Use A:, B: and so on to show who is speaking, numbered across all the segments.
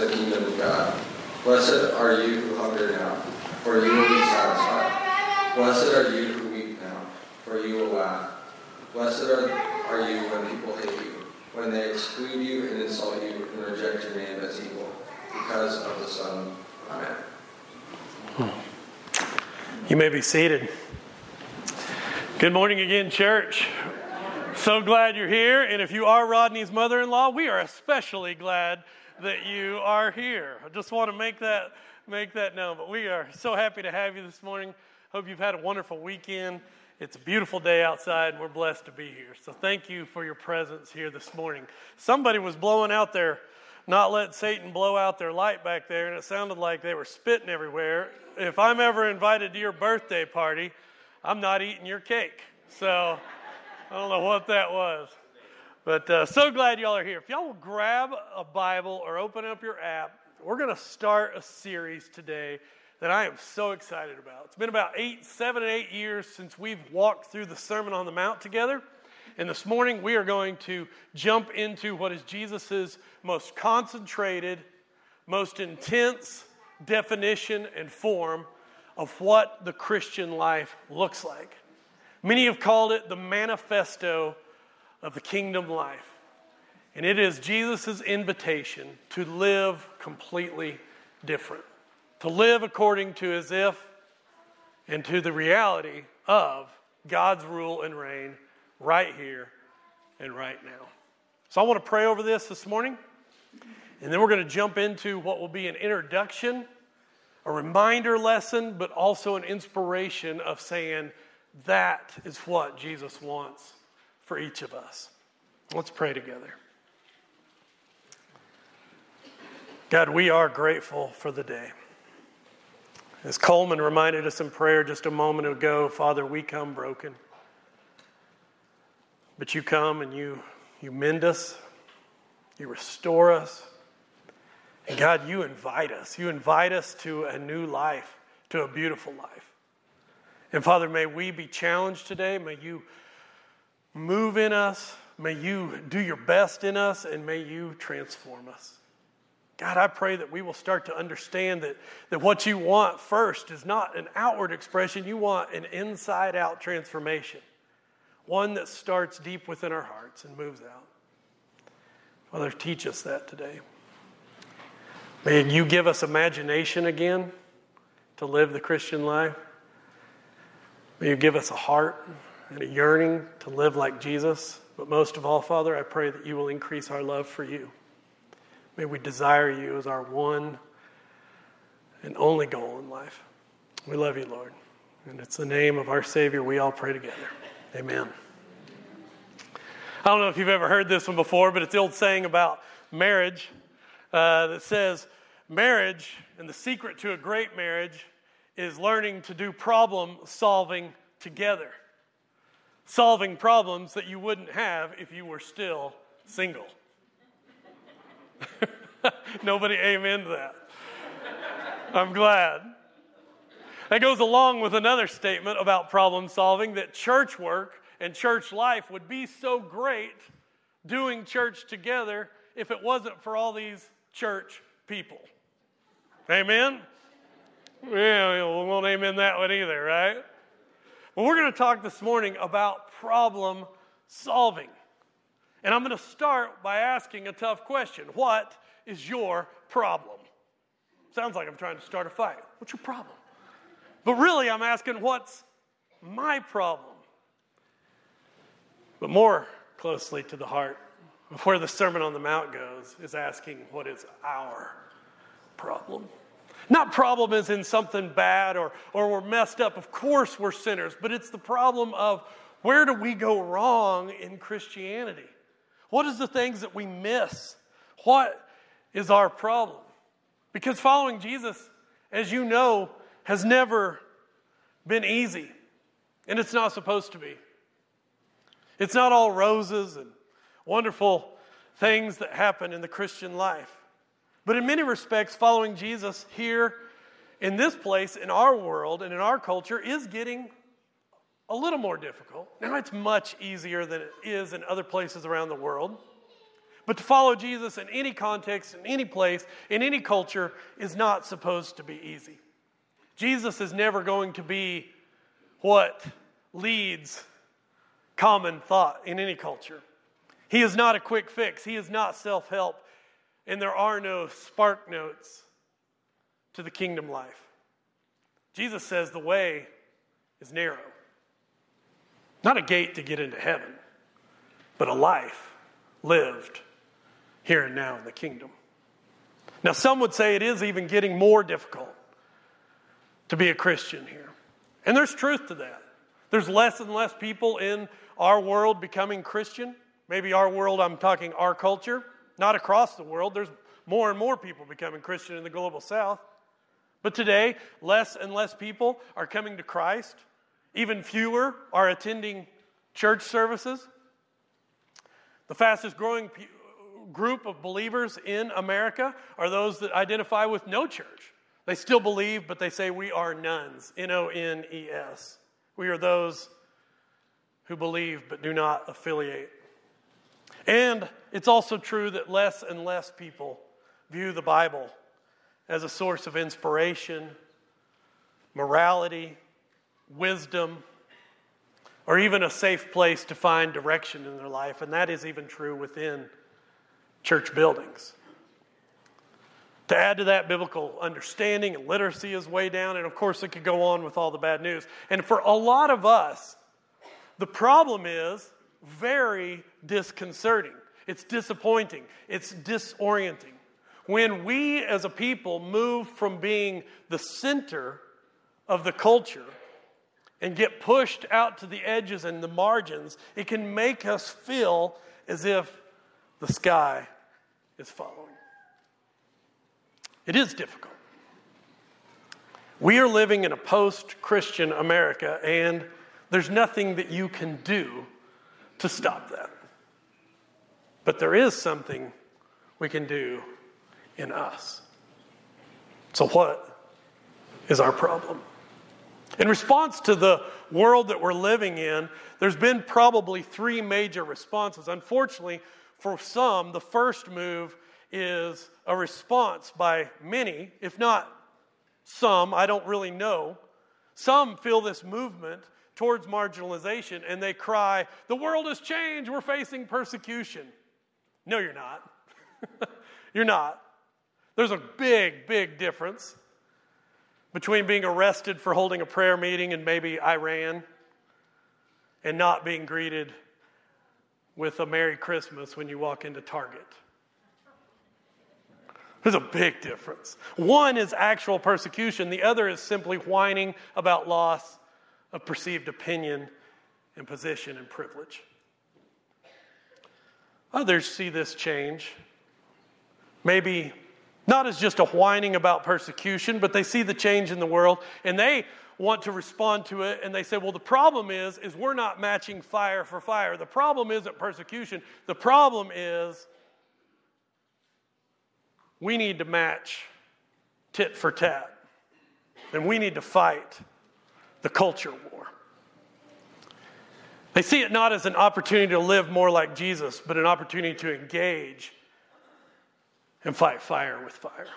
A: the kingdom of God. Blessed are you who hunger now, for you will be satisfied. Blessed are you who weep now, for you will laugh. Blessed are, are you when people hate you, when they exclude you and insult you and reject your name as evil, because of the Son. Amen.
B: You may be seated. Good morning again, church. So glad you're here. And if you are Rodney's mother in law, we are especially glad that you are here. I just want to make that, make that known. But we are so happy to have you this morning. Hope you've had a wonderful weekend. It's a beautiful day outside, and we're blessed to be here. So thank you for your presence here this morning. Somebody was blowing out their, not let Satan blow out their light back there, and it sounded like they were spitting everywhere. If I'm ever invited to your birthday party, I'm not eating your cake. So. I don't know what that was. But uh, so glad y'all are here. If y'all will grab a Bible or open up your app, we're going to start a series today that I am so excited about. It's been about eight, seven, eight years since we've walked through the Sermon on the Mount together. And this morning we are going to jump into what is Jesus' most concentrated, most intense definition and form of what the Christian life looks like. Many have called it the manifesto of the kingdom life. And it is Jesus' invitation to live completely different, to live according to as if and to the reality of God's rule and reign right here and right now. So I want to pray over this this morning, and then we're going to jump into what will be an introduction, a reminder lesson, but also an inspiration of saying, that is what Jesus wants for each of us. Let's pray together. God, we are grateful for the day. As Coleman reminded us in prayer just a moment ago, Father, we come broken. But you come and you, you mend us, you restore us. And God, you invite us. You invite us to a new life, to a beautiful life. And Father, may we be challenged today. May you move in us. May you do your best in us, and may you transform us. God, I pray that we will start to understand that, that what you want first is not an outward expression, you want an inside out transformation, one that starts deep within our hearts and moves out. Father, teach us that today. May you give us imagination again to live the Christian life. May you give us a heart and a yearning to live like Jesus. But most of all, Father, I pray that you will increase our love for you. May we desire you as our one and only goal in life. We love you, Lord. And it's the name of our Savior we all pray together. Amen. I don't know if you've ever heard this one before, but it's the old saying about marriage uh, that says, Marriage and the secret to a great marriage is learning to do problem solving together. Solving problems that you wouldn't have if you were still single. Nobody amen to that. I'm glad. That goes along with another statement about problem solving that church work and church life would be so great doing church together if it wasn't for all these church people. Amen? Yeah, we won't amen that one either, right? Well, we're going to talk this morning about problem solving. And I'm going to start by asking a tough question What is your problem? Sounds like I'm trying to start a fight. What's your problem? But really, I'm asking, What's my problem? But more closely to the heart of where the Sermon on the Mount goes is asking, What is our problem? Not problem is in something bad or, or we're messed up. Of course, we're sinners, but it's the problem of where do we go wrong in Christianity? What is the things that we miss? What is our problem? Because following Jesus, as you know, has never been easy, and it's not supposed to be. It's not all roses and wonderful things that happen in the Christian life. But in many respects, following Jesus here in this place, in our world, and in our culture is getting a little more difficult. Now, it's much easier than it is in other places around the world. But to follow Jesus in any context, in any place, in any culture is not supposed to be easy. Jesus is never going to be what leads common thought in any culture. He is not a quick fix, He is not self help, and there are no spark notes to the kingdom life. Jesus says the way is narrow. Not a gate to get into heaven, but a life lived here and now in the kingdom. Now, some would say it is even getting more difficult to be a Christian here. And there's truth to that. There's less and less people in our world becoming Christian. Maybe our world, I'm talking our culture, not across the world. There's more and more people becoming Christian in the global south. But today, less and less people are coming to Christ. Even fewer are attending church services. The fastest growing group of believers in America are those that identify with no church. They still believe, but they say we are nones. N O N E S. We are those who believe but do not affiliate. And it's also true that less and less people view the Bible as a source of inspiration, morality, wisdom, or even a safe place to find direction in their life. And that is even true within church buildings. To add to that, biblical understanding and literacy is way down. And of course, it could go on with all the bad news. And for a lot of us, the problem is very disconcerting. It's disappointing. It's disorienting. When we as a people move from being the center of the culture and get pushed out to the edges and the margins, it can make us feel as if the sky is following. It is difficult. We are living in a post Christian America, and there's nothing that you can do to stop that. But there is something we can do in us. So, what is our problem? In response to the world that we're living in, there's been probably three major responses. Unfortunately, for some, the first move is a response by many, if not some, I don't really know. Some feel this movement towards marginalization and they cry, The world has changed, we're facing persecution. No, you're not. you're not. There's a big, big difference between being arrested for holding a prayer meeting in maybe Iran and not being greeted with a Merry Christmas when you walk into Target. There's a big difference. One is actual persecution, the other is simply whining about loss of perceived opinion and position and privilege. Others see this change maybe not as just a whining about persecution, but they see the change in the world and they want to respond to it and they say, well, the problem is, is we're not matching fire for fire. The problem isn't persecution. The problem is we need to match tit for tat. And we need to fight the culture war. They see it not as an opportunity to live more like Jesus, but an opportunity to engage and fight fire with fire.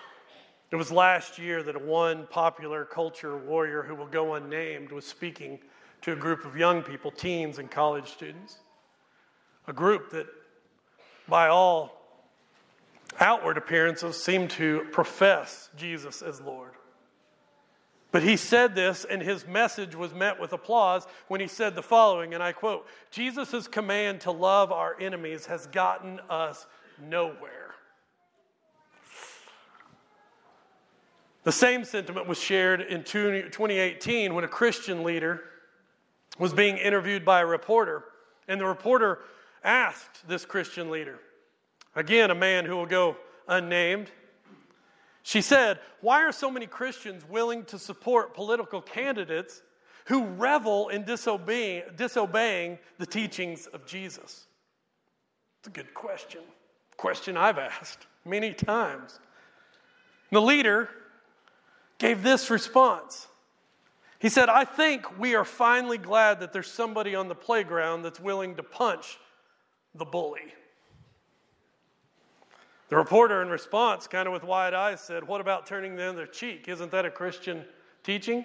B: It was last year that a one popular culture warrior who will go unnamed was speaking to a group of young people, teens and college students. A group that, by all outward appearances, seemed to profess Jesus as Lord. But he said this, and his message was met with applause when he said the following, and I quote Jesus' command to love our enemies has gotten us nowhere. The same sentiment was shared in 2018 when a Christian leader was being interviewed by a reporter, and the reporter asked this Christian leader, again, a man who will go unnamed, she said, Why are so many Christians willing to support political candidates who revel in disobeying, disobeying the teachings of Jesus? It's a good question. Question I've asked many times. The leader gave this response. He said, I think we are finally glad that there's somebody on the playground that's willing to punch the bully. The reporter, in response, kind of with wide eyes, said, What about turning the other cheek? Isn't that a Christian teaching?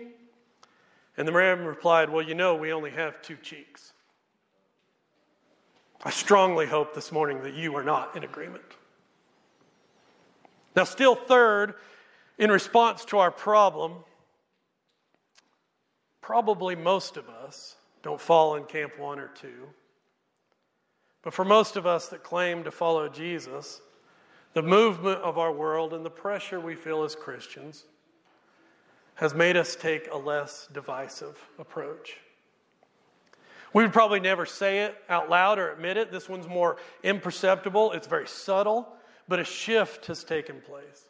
B: And the man replied, Well, you know, we only have two cheeks. I strongly hope this morning that you are not in agreement. Now, still, third, in response to our problem, probably most of us don't fall in camp one or two. But for most of us that claim to follow Jesus, the movement of our world and the pressure we feel as Christians has made us take a less divisive approach. We would probably never say it out loud or admit it. This one's more imperceptible, it's very subtle, but a shift has taken place.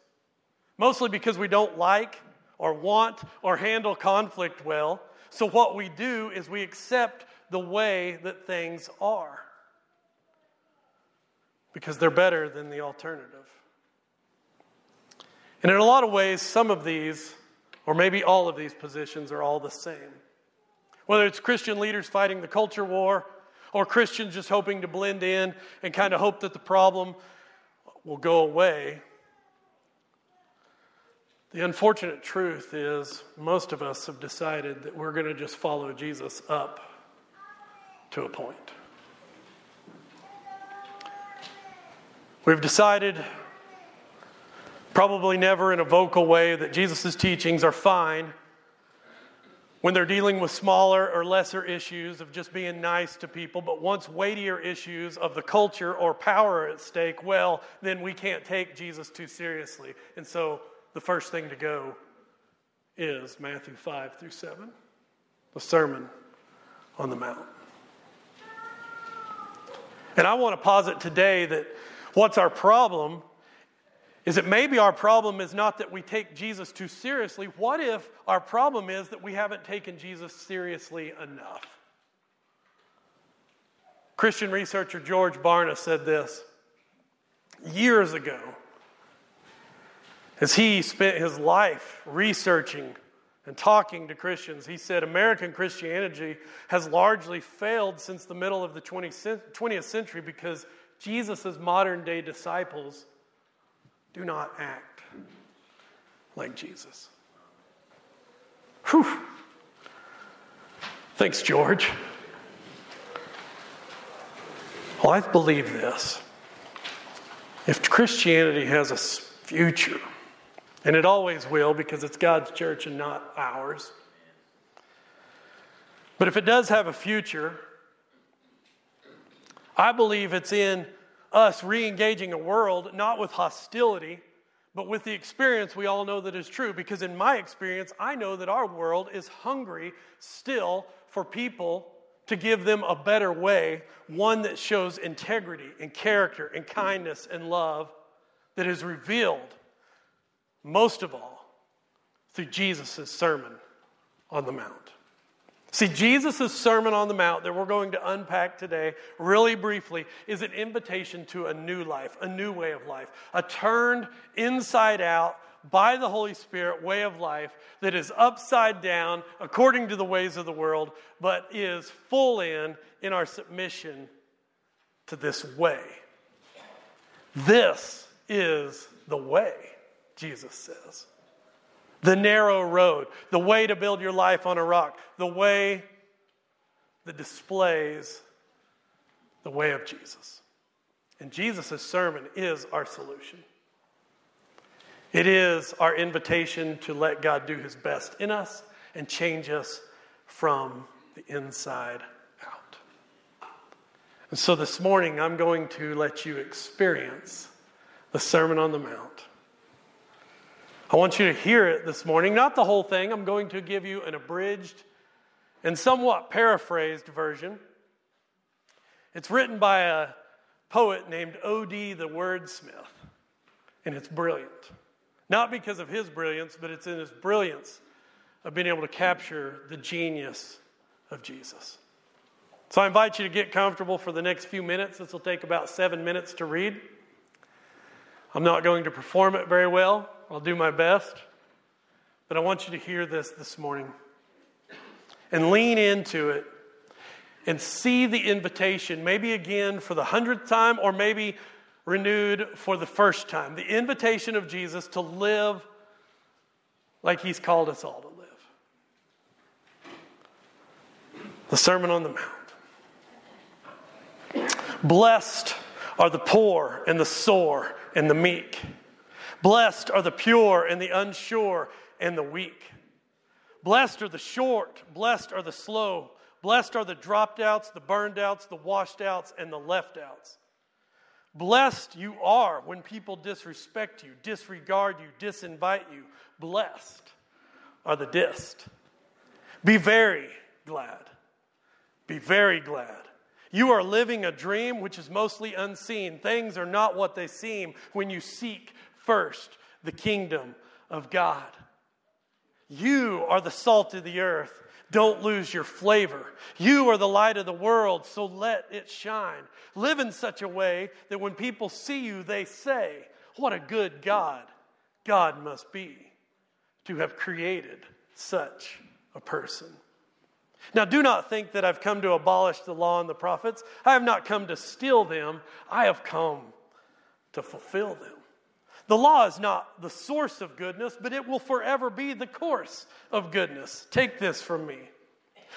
B: Mostly because we don't like or want or handle conflict well. So, what we do is we accept the way that things are because they're better than the alternative. And in a lot of ways, some of these, or maybe all of these positions, are all the same. Whether it's Christian leaders fighting the culture war, or Christians just hoping to blend in and kind of hope that the problem will go away. The unfortunate truth is, most of us have decided that we're going to just follow Jesus up to a point. We've decided, probably never in a vocal way, that Jesus' teachings are fine when they're dealing with smaller or lesser issues of just being nice to people, but once weightier issues of the culture or power at stake, well, then we can't take Jesus too seriously. And so the first thing to go is Matthew 5 through 7, the Sermon on the Mount. And I want to posit today that what's our problem is that maybe our problem is not that we take Jesus too seriously. What if our problem is that we haven't taken Jesus seriously enough? Christian researcher George Barna said this years ago as he spent his life researching and talking to Christians. He said American Christianity has largely failed since the middle of the 20th century because Jesus' modern day disciples do not act like Jesus. Whew. Thanks, George. Well, I believe this. If Christianity has a future, and it always will because it's God's church and not ours, but if it does have a future, I believe it's in us re engaging a world not with hostility, but with the experience we all know that is true. Because in my experience, I know that our world is hungry still for people to give them a better way, one that shows integrity and character and kindness and love that is revealed most of all through Jesus' Sermon on the Mount. See, Jesus' Sermon on the Mount that we're going to unpack today, really briefly, is an invitation to a new life, a new way of life, a turned inside out by the Holy Spirit way of life that is upside down according to the ways of the world, but is full in in our submission to this way. This is the way, Jesus says the narrow road, the way to build your life on a rock, the way that displays the way of Jesus. And Jesus' sermon is our solution. It is our invitation to let God do his best in us and change us from the inside out. And so this morning, I'm going to let you experience the Sermon on the Mount. I want you to hear it this morning, not the whole thing. I'm going to give you an abridged and somewhat paraphrased version. It's written by a poet named O.D. the Wordsmith, and it's brilliant. Not because of his brilliance, but it's in his brilliance of being able to capture the genius of Jesus. So I invite you to get comfortable for the next few minutes. This will take about seven minutes to read. I'm not going to perform it very well. I'll do my best. But I want you to hear this this morning and lean into it and see the invitation, maybe again for the hundredth time, or maybe renewed for the first time. The invitation of Jesus to live like he's called us all to live. The Sermon on the Mount. Blessed are the poor and the sore and the meek. Blessed are the pure and the unsure and the weak. Blessed are the short, blessed are the slow, blessed are the dropped outs, the burned outs, the washed outs, and the left outs. Blessed you are when people disrespect you, disregard you, disinvite you. Blessed are the dissed. Be very glad. Be very glad. You are living a dream which is mostly unseen. Things are not what they seem when you seek first the kingdom of God. You are the salt of the earth. Don't lose your flavor. You are the light of the world, so let it shine. Live in such a way that when people see you, they say, What a good God God must be to have created such a person. Now, do not think that I've come to abolish the law and the prophets. I have not come to steal them, I have come to fulfill them. The law is not the source of goodness, but it will forever be the course of goodness. Take this from me.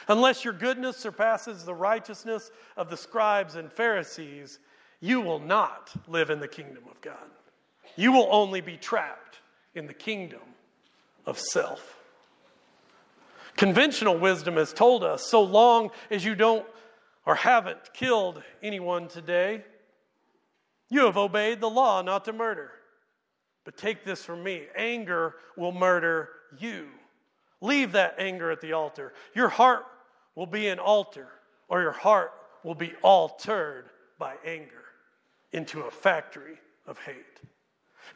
B: Unless your goodness surpasses the righteousness of the scribes and Pharisees, you will not live in the kingdom of God. You will only be trapped in the kingdom of self. Conventional wisdom has told us so long as you don't or haven't killed anyone today, you have obeyed the law not to murder. But take this from me anger will murder you. Leave that anger at the altar. Your heart will be an altar, or your heart will be altered by anger into a factory of hate.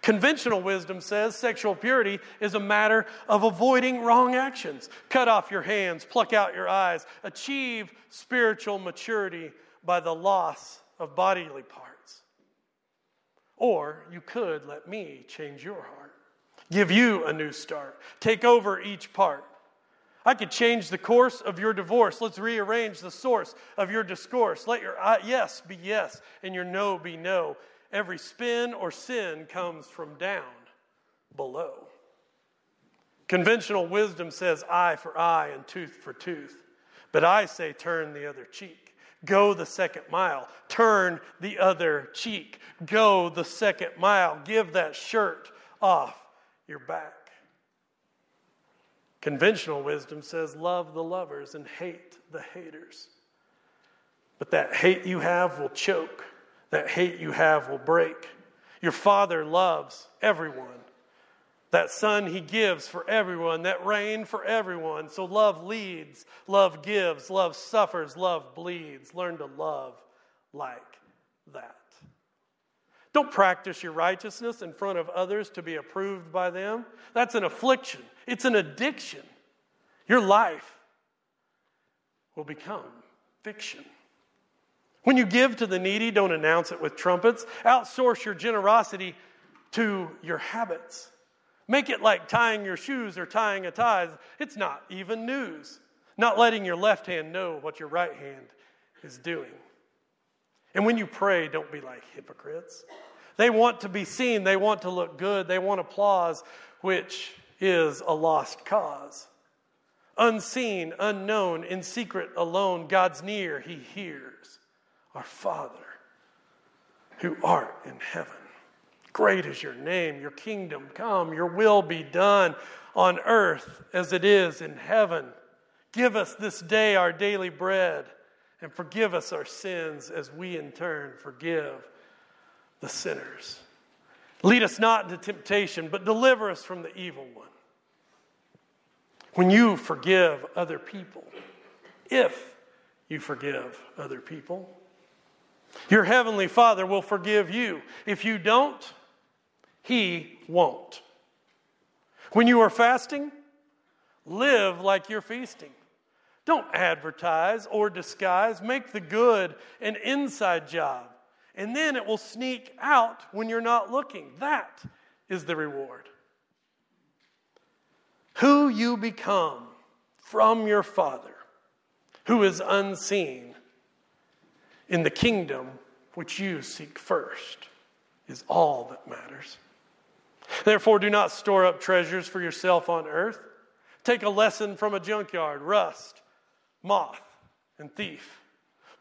B: Conventional wisdom says sexual purity is a matter of avoiding wrong actions. Cut off your hands, pluck out your eyes, achieve spiritual maturity by the loss of bodily parts. Or you could let me change your heart, give you a new start, take over each part. I could change the course of your divorce. Let's rearrange the source of your discourse. Let your yes be yes and your no be no. Every spin or sin comes from down below. Conventional wisdom says eye for eye and tooth for tooth, but I say turn the other cheek. Go the second mile. Turn the other cheek. Go the second mile. Give that shirt off your back. Conventional wisdom says love the lovers and hate the haters. But that hate you have will choke, that hate you have will break. Your father loves everyone. That sun he gives for everyone, that rain for everyone. So love leads, love gives, love suffers, love bleeds. Learn to love like that. Don't practice your righteousness in front of others to be approved by them. That's an affliction, it's an addiction. Your life will become fiction. When you give to the needy, don't announce it with trumpets. Outsource your generosity to your habits. Make it like tying your shoes or tying a tie. It's not even news. Not letting your left hand know what your right hand is doing. And when you pray, don't be like hypocrites. They want to be seen, they want to look good, they want applause, which is a lost cause. Unseen, unknown, in secret, alone, God's near, He hears. Our Father, who art in heaven Great is your name, your kingdom come, your will be done on earth as it is in heaven. Give us this day our daily bread and forgive us our sins as we in turn forgive the sinners. Lead us not into temptation, but deliver us from the evil one. When you forgive other people, if you forgive other people, your heavenly Father will forgive you. If you don't, he won't. When you are fasting, live like you're feasting. Don't advertise or disguise. Make the good an inside job. And then it will sneak out when you're not looking. That is the reward. Who you become from your Father, who is unseen in the kingdom which you seek first. is all that matters. Therefore, do not store up treasures for yourself on earth. Take a lesson from a junkyard rust, moth, and thief.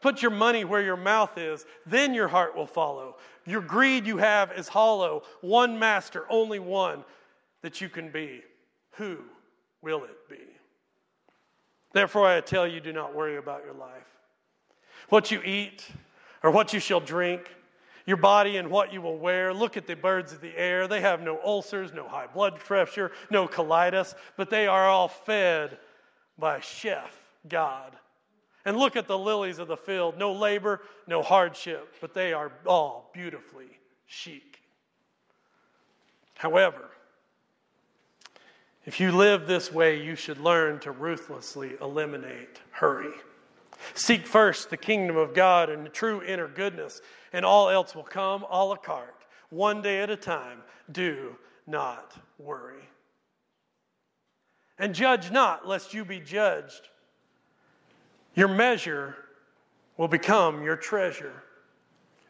B: Put your money where your mouth is, then your heart will follow. Your greed you have is hollow. One master, only one that you can be. Who will it be? Therefore, I tell you, do not worry about your life. What you eat, or what you shall drink, your body and what you will wear. Look at the birds of the air. They have no ulcers, no high blood pressure, no colitis, but they are all fed by chef God. And look at the lilies of the field. No labor, no hardship, but they are all beautifully chic. However, if you live this way, you should learn to ruthlessly eliminate hurry. Seek first the kingdom of God and the true inner goodness, and all else will come a la carte, one day at a time. Do not worry. And judge not, lest you be judged. Your measure will become your treasure.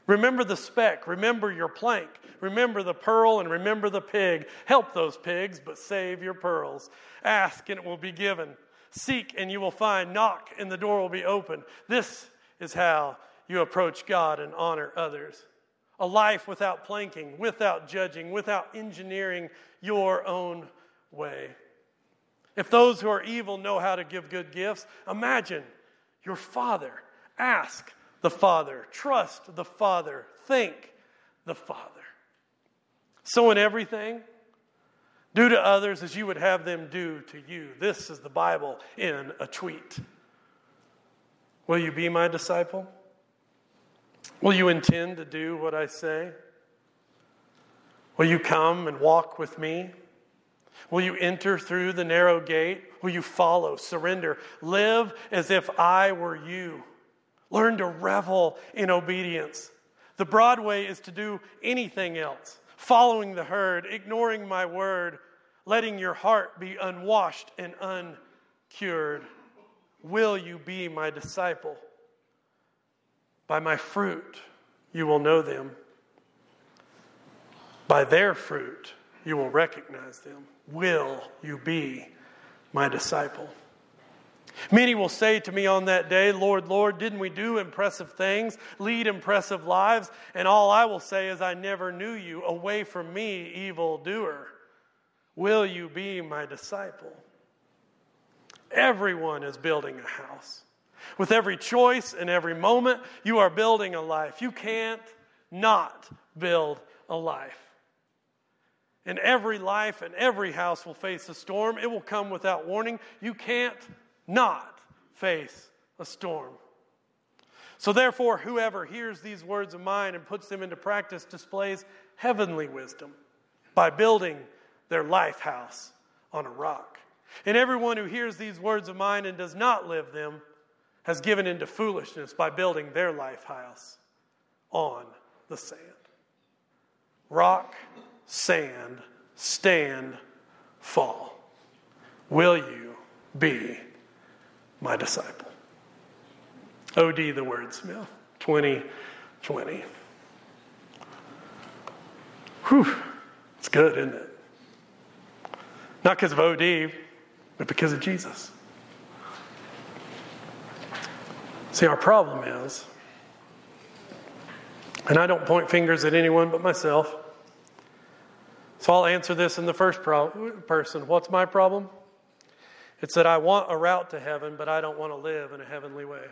B: Remember the speck, remember your plank, remember the pearl, and remember the pig. Help those pigs, but save your pearls. Ask, and it will be given. Seek, and you will find. Knock, and the door will be open. This is how you approach God and honor others. A life without planking, without judging, without engineering your own way. If those who are evil know how to give good gifts, imagine your Father. Ask the Father. Trust the Father. Think the Father. So, in everything, do to others as you would have them do to you. This is the Bible in a tweet. Will you be my disciple? Will you intend to do what I say? Will you come and walk with me? Will you enter through the narrow gate? Will you follow, surrender, live as if I were you? Learn to revel in obedience. The broad way is to do anything else, following the herd, ignoring my word, letting your heart be unwashed and uncured. Will you be my disciple? By my fruit you will know them. By their fruit you will recognize them. Will you be my disciple? Many will say to me on that day, Lord, Lord, didn't we do impressive things, lead impressive lives? And all I will say is, I never knew you. Away from me, evil doer. Will you be my disciple? Everyone is building a house. With every choice and every moment, you are building a life. You can't not build a life. And every life and every house will face a storm. It will come without warning. You can't not face a storm. So, therefore, whoever hears these words of mine and puts them into practice displays heavenly wisdom by building their life house on a rock. And everyone who hears these words of mine and does not live them has given into foolishness by building their life house on the sand. Rock, sand, stand, fall. Will you be my disciple. O.D. the wordsmith, 2020. Whew, it's good, isn't it? Not because of O.D., but because of Jesus. See, our problem is, and I don't point fingers at anyone but myself, so I'll answer this in the first pro- person. What's my problem? It's that I want a route to heaven, but I don't want to live in a heavenly way.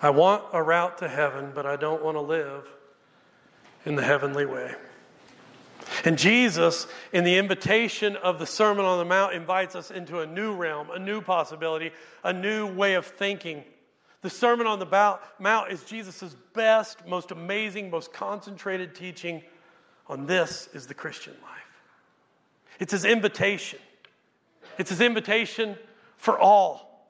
B: I want a route to heaven, but I don't want to live in the heavenly way. And Jesus, in the invitation of the Sermon on the Mount, invites us into a new realm, a new possibility, a new way of thinking. The Sermon on the Mount is Jesus' best, most amazing, most concentrated teaching on this is the Christian life. It's his invitation. It's his invitation for all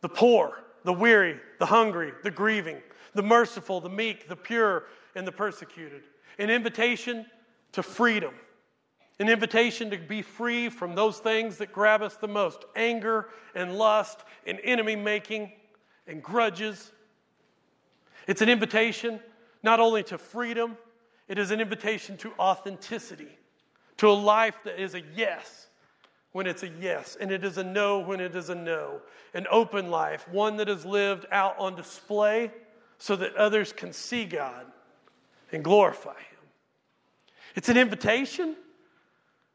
B: the poor, the weary, the hungry, the grieving, the merciful, the meek, the pure, and the persecuted. An invitation to freedom. An invitation to be free from those things that grab us the most anger and lust and enemy making and grudges. It's an invitation not only to freedom, it is an invitation to authenticity, to a life that is a yes when it's a yes, and it is a no when it is a no. An open life, one that is lived out on display so that others can see God and glorify Him. It's an invitation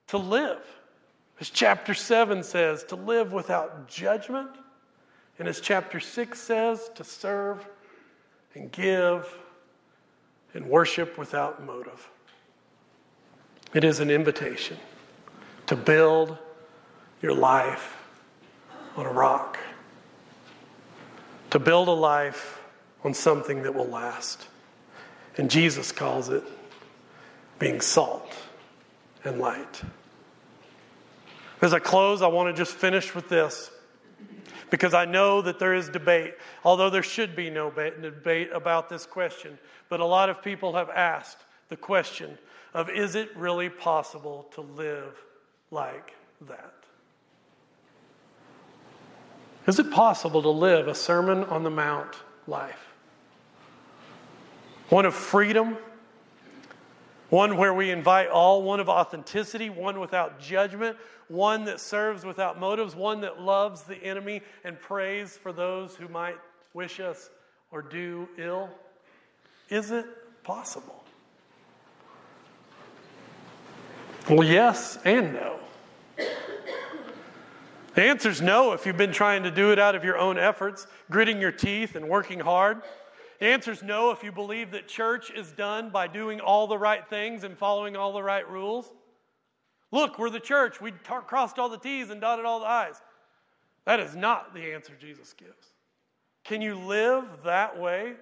B: to live, as chapter 7 says, to live without judgment, and as chapter 6 says, to serve and give and worship without motive. It is an invitation to build your life on a rock, to build a life on something that will last. And Jesus calls it being salt and light. As I close, I want to just finish with this because I know that there is debate, although there should be no debate about this question. But a lot of people have asked the question of is it really possible to live like that? Is it possible to live a Sermon on the Mount life? One of freedom, one where we invite all, one of authenticity, one without judgment, one that serves without motives, one that loves the enemy and prays for those who might wish us or do ill? Is it possible? Well, yes and no. The answer is no if you've been trying to do it out of your own efforts, gritting your teeth and working hard. The answer is no if you believe that church is done by doing all the right things and following all the right rules. Look, we're the church. We tar- crossed all the T's and dotted all the I's. That is not the answer Jesus gives. Can you live that way?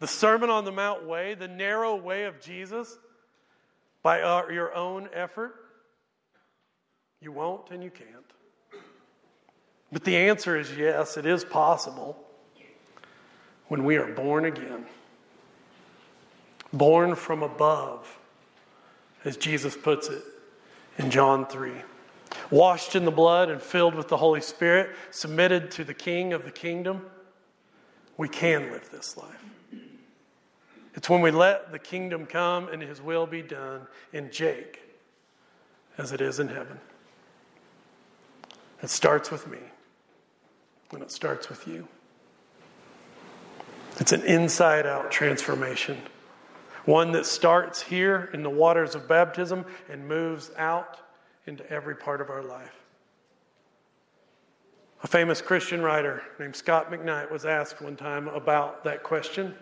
B: The Sermon on the Mount way, the narrow way of Jesus, by uh, your own effort? You won't and you can't. But the answer is yes, it is possible when we are born again. Born from above, as Jesus puts it in John 3. Washed in the blood and filled with the Holy Spirit, submitted to the King of the kingdom, we can live this life. It's when we let the kingdom come and his will be done in Jake as it is in heaven. It starts with me when it starts with you. It's an inside out transformation, one that starts here in the waters of baptism and moves out into every part of our life. A famous Christian writer named Scot McKnight was asked one time about that question.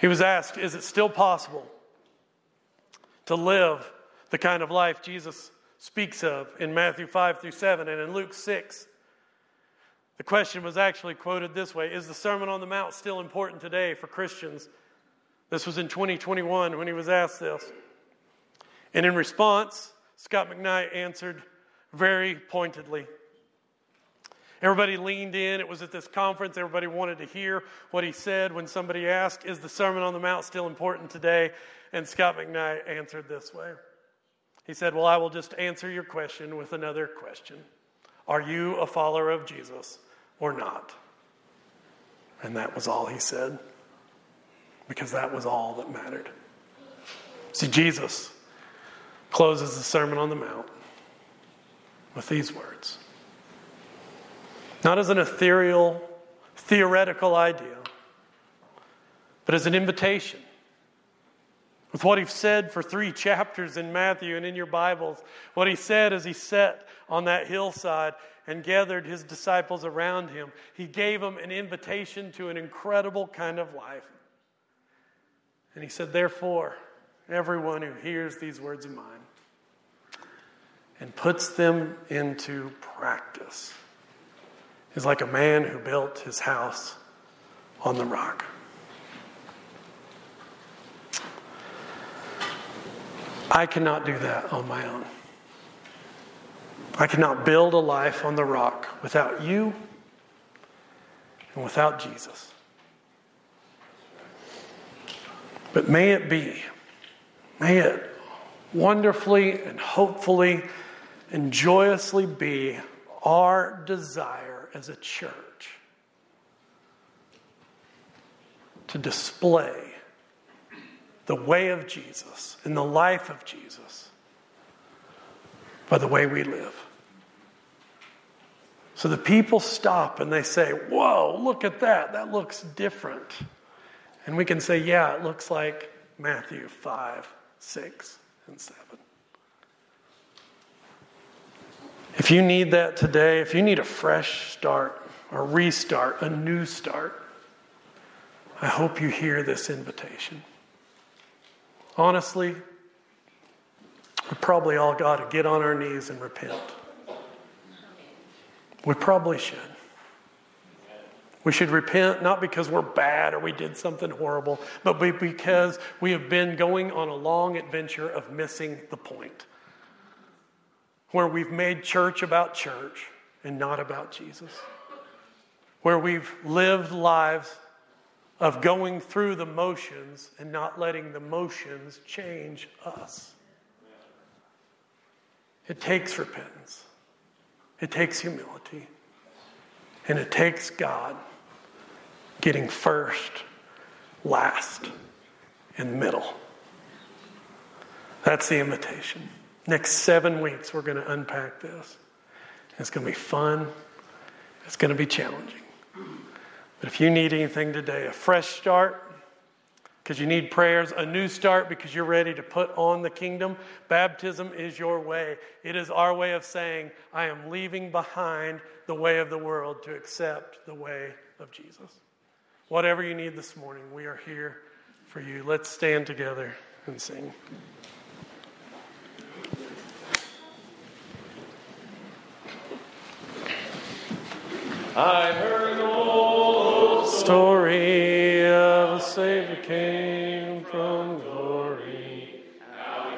B: He was asked, Is it still possible to live the kind of life Jesus speaks of in Matthew 5 through 7 and in Luke 6? The question was actually quoted this way Is the Sermon on the Mount still important today for Christians? This was in 2021 when he was asked this. And in response, Scot McKnight answered very pointedly. Everybody leaned in. It was at this conference. Everybody wanted to hear what he said when somebody asked, Is the Sermon on the Mount still important today? And Scot McKnight answered this way. He said, Well, I will just answer your question with another question Are you a follower of Jesus? Or not. And that was all he said, because that was all that mattered. See, Jesus closes the Sermon on the Mount with these words not as an ethereal, theoretical idea, but as an invitation. With what he said for three chapters in Matthew and in your Bibles, what he said as he sat on that hillside and gathered his disciples around him, he gave them an invitation to an incredible kind of life. And he said, Therefore, everyone who hears these words of mine and puts them into practice is like a man who built his house on the rock. I cannot do that on my own. I cannot build a life on the rock without you and without Jesus. But may it be, may it wonderfully and hopefully and joyously be our desire as a church to display the way of Jesus and the life of Jesus by the way we live. So the people stop and they say, Whoa, look at that. That looks different. And we can say, Yeah, it looks like Matthew 5, 6, and 7. If you need that today, if you need a fresh start, a restart, a new start, I hope you hear this invitation. Honestly, we probably all got to get on our knees and repent. We probably should. We should repent not because we're bad or we did something horrible, but because we have been going on a long adventure of missing the point. Where we've made church about church and not about Jesus. Where we've lived lives of going through the motions and not letting the motions change us. It takes repentance, it takes humility, and it takes God getting first, last, and middle. That's the invitation. Next seven weeks, we're going to unpack this. It's going to be fun, it's going to be challenging. But if you need anything today, a fresh start, because you need prayers, a new start because you're ready to put on the kingdom. Baptism is your way. It is our way of saying, I am leaving behind the way of the world to accept the way of Jesus. Whatever you need this morning, we are here for you. Let's stand together and sing. I heard story of a Savior came from glory.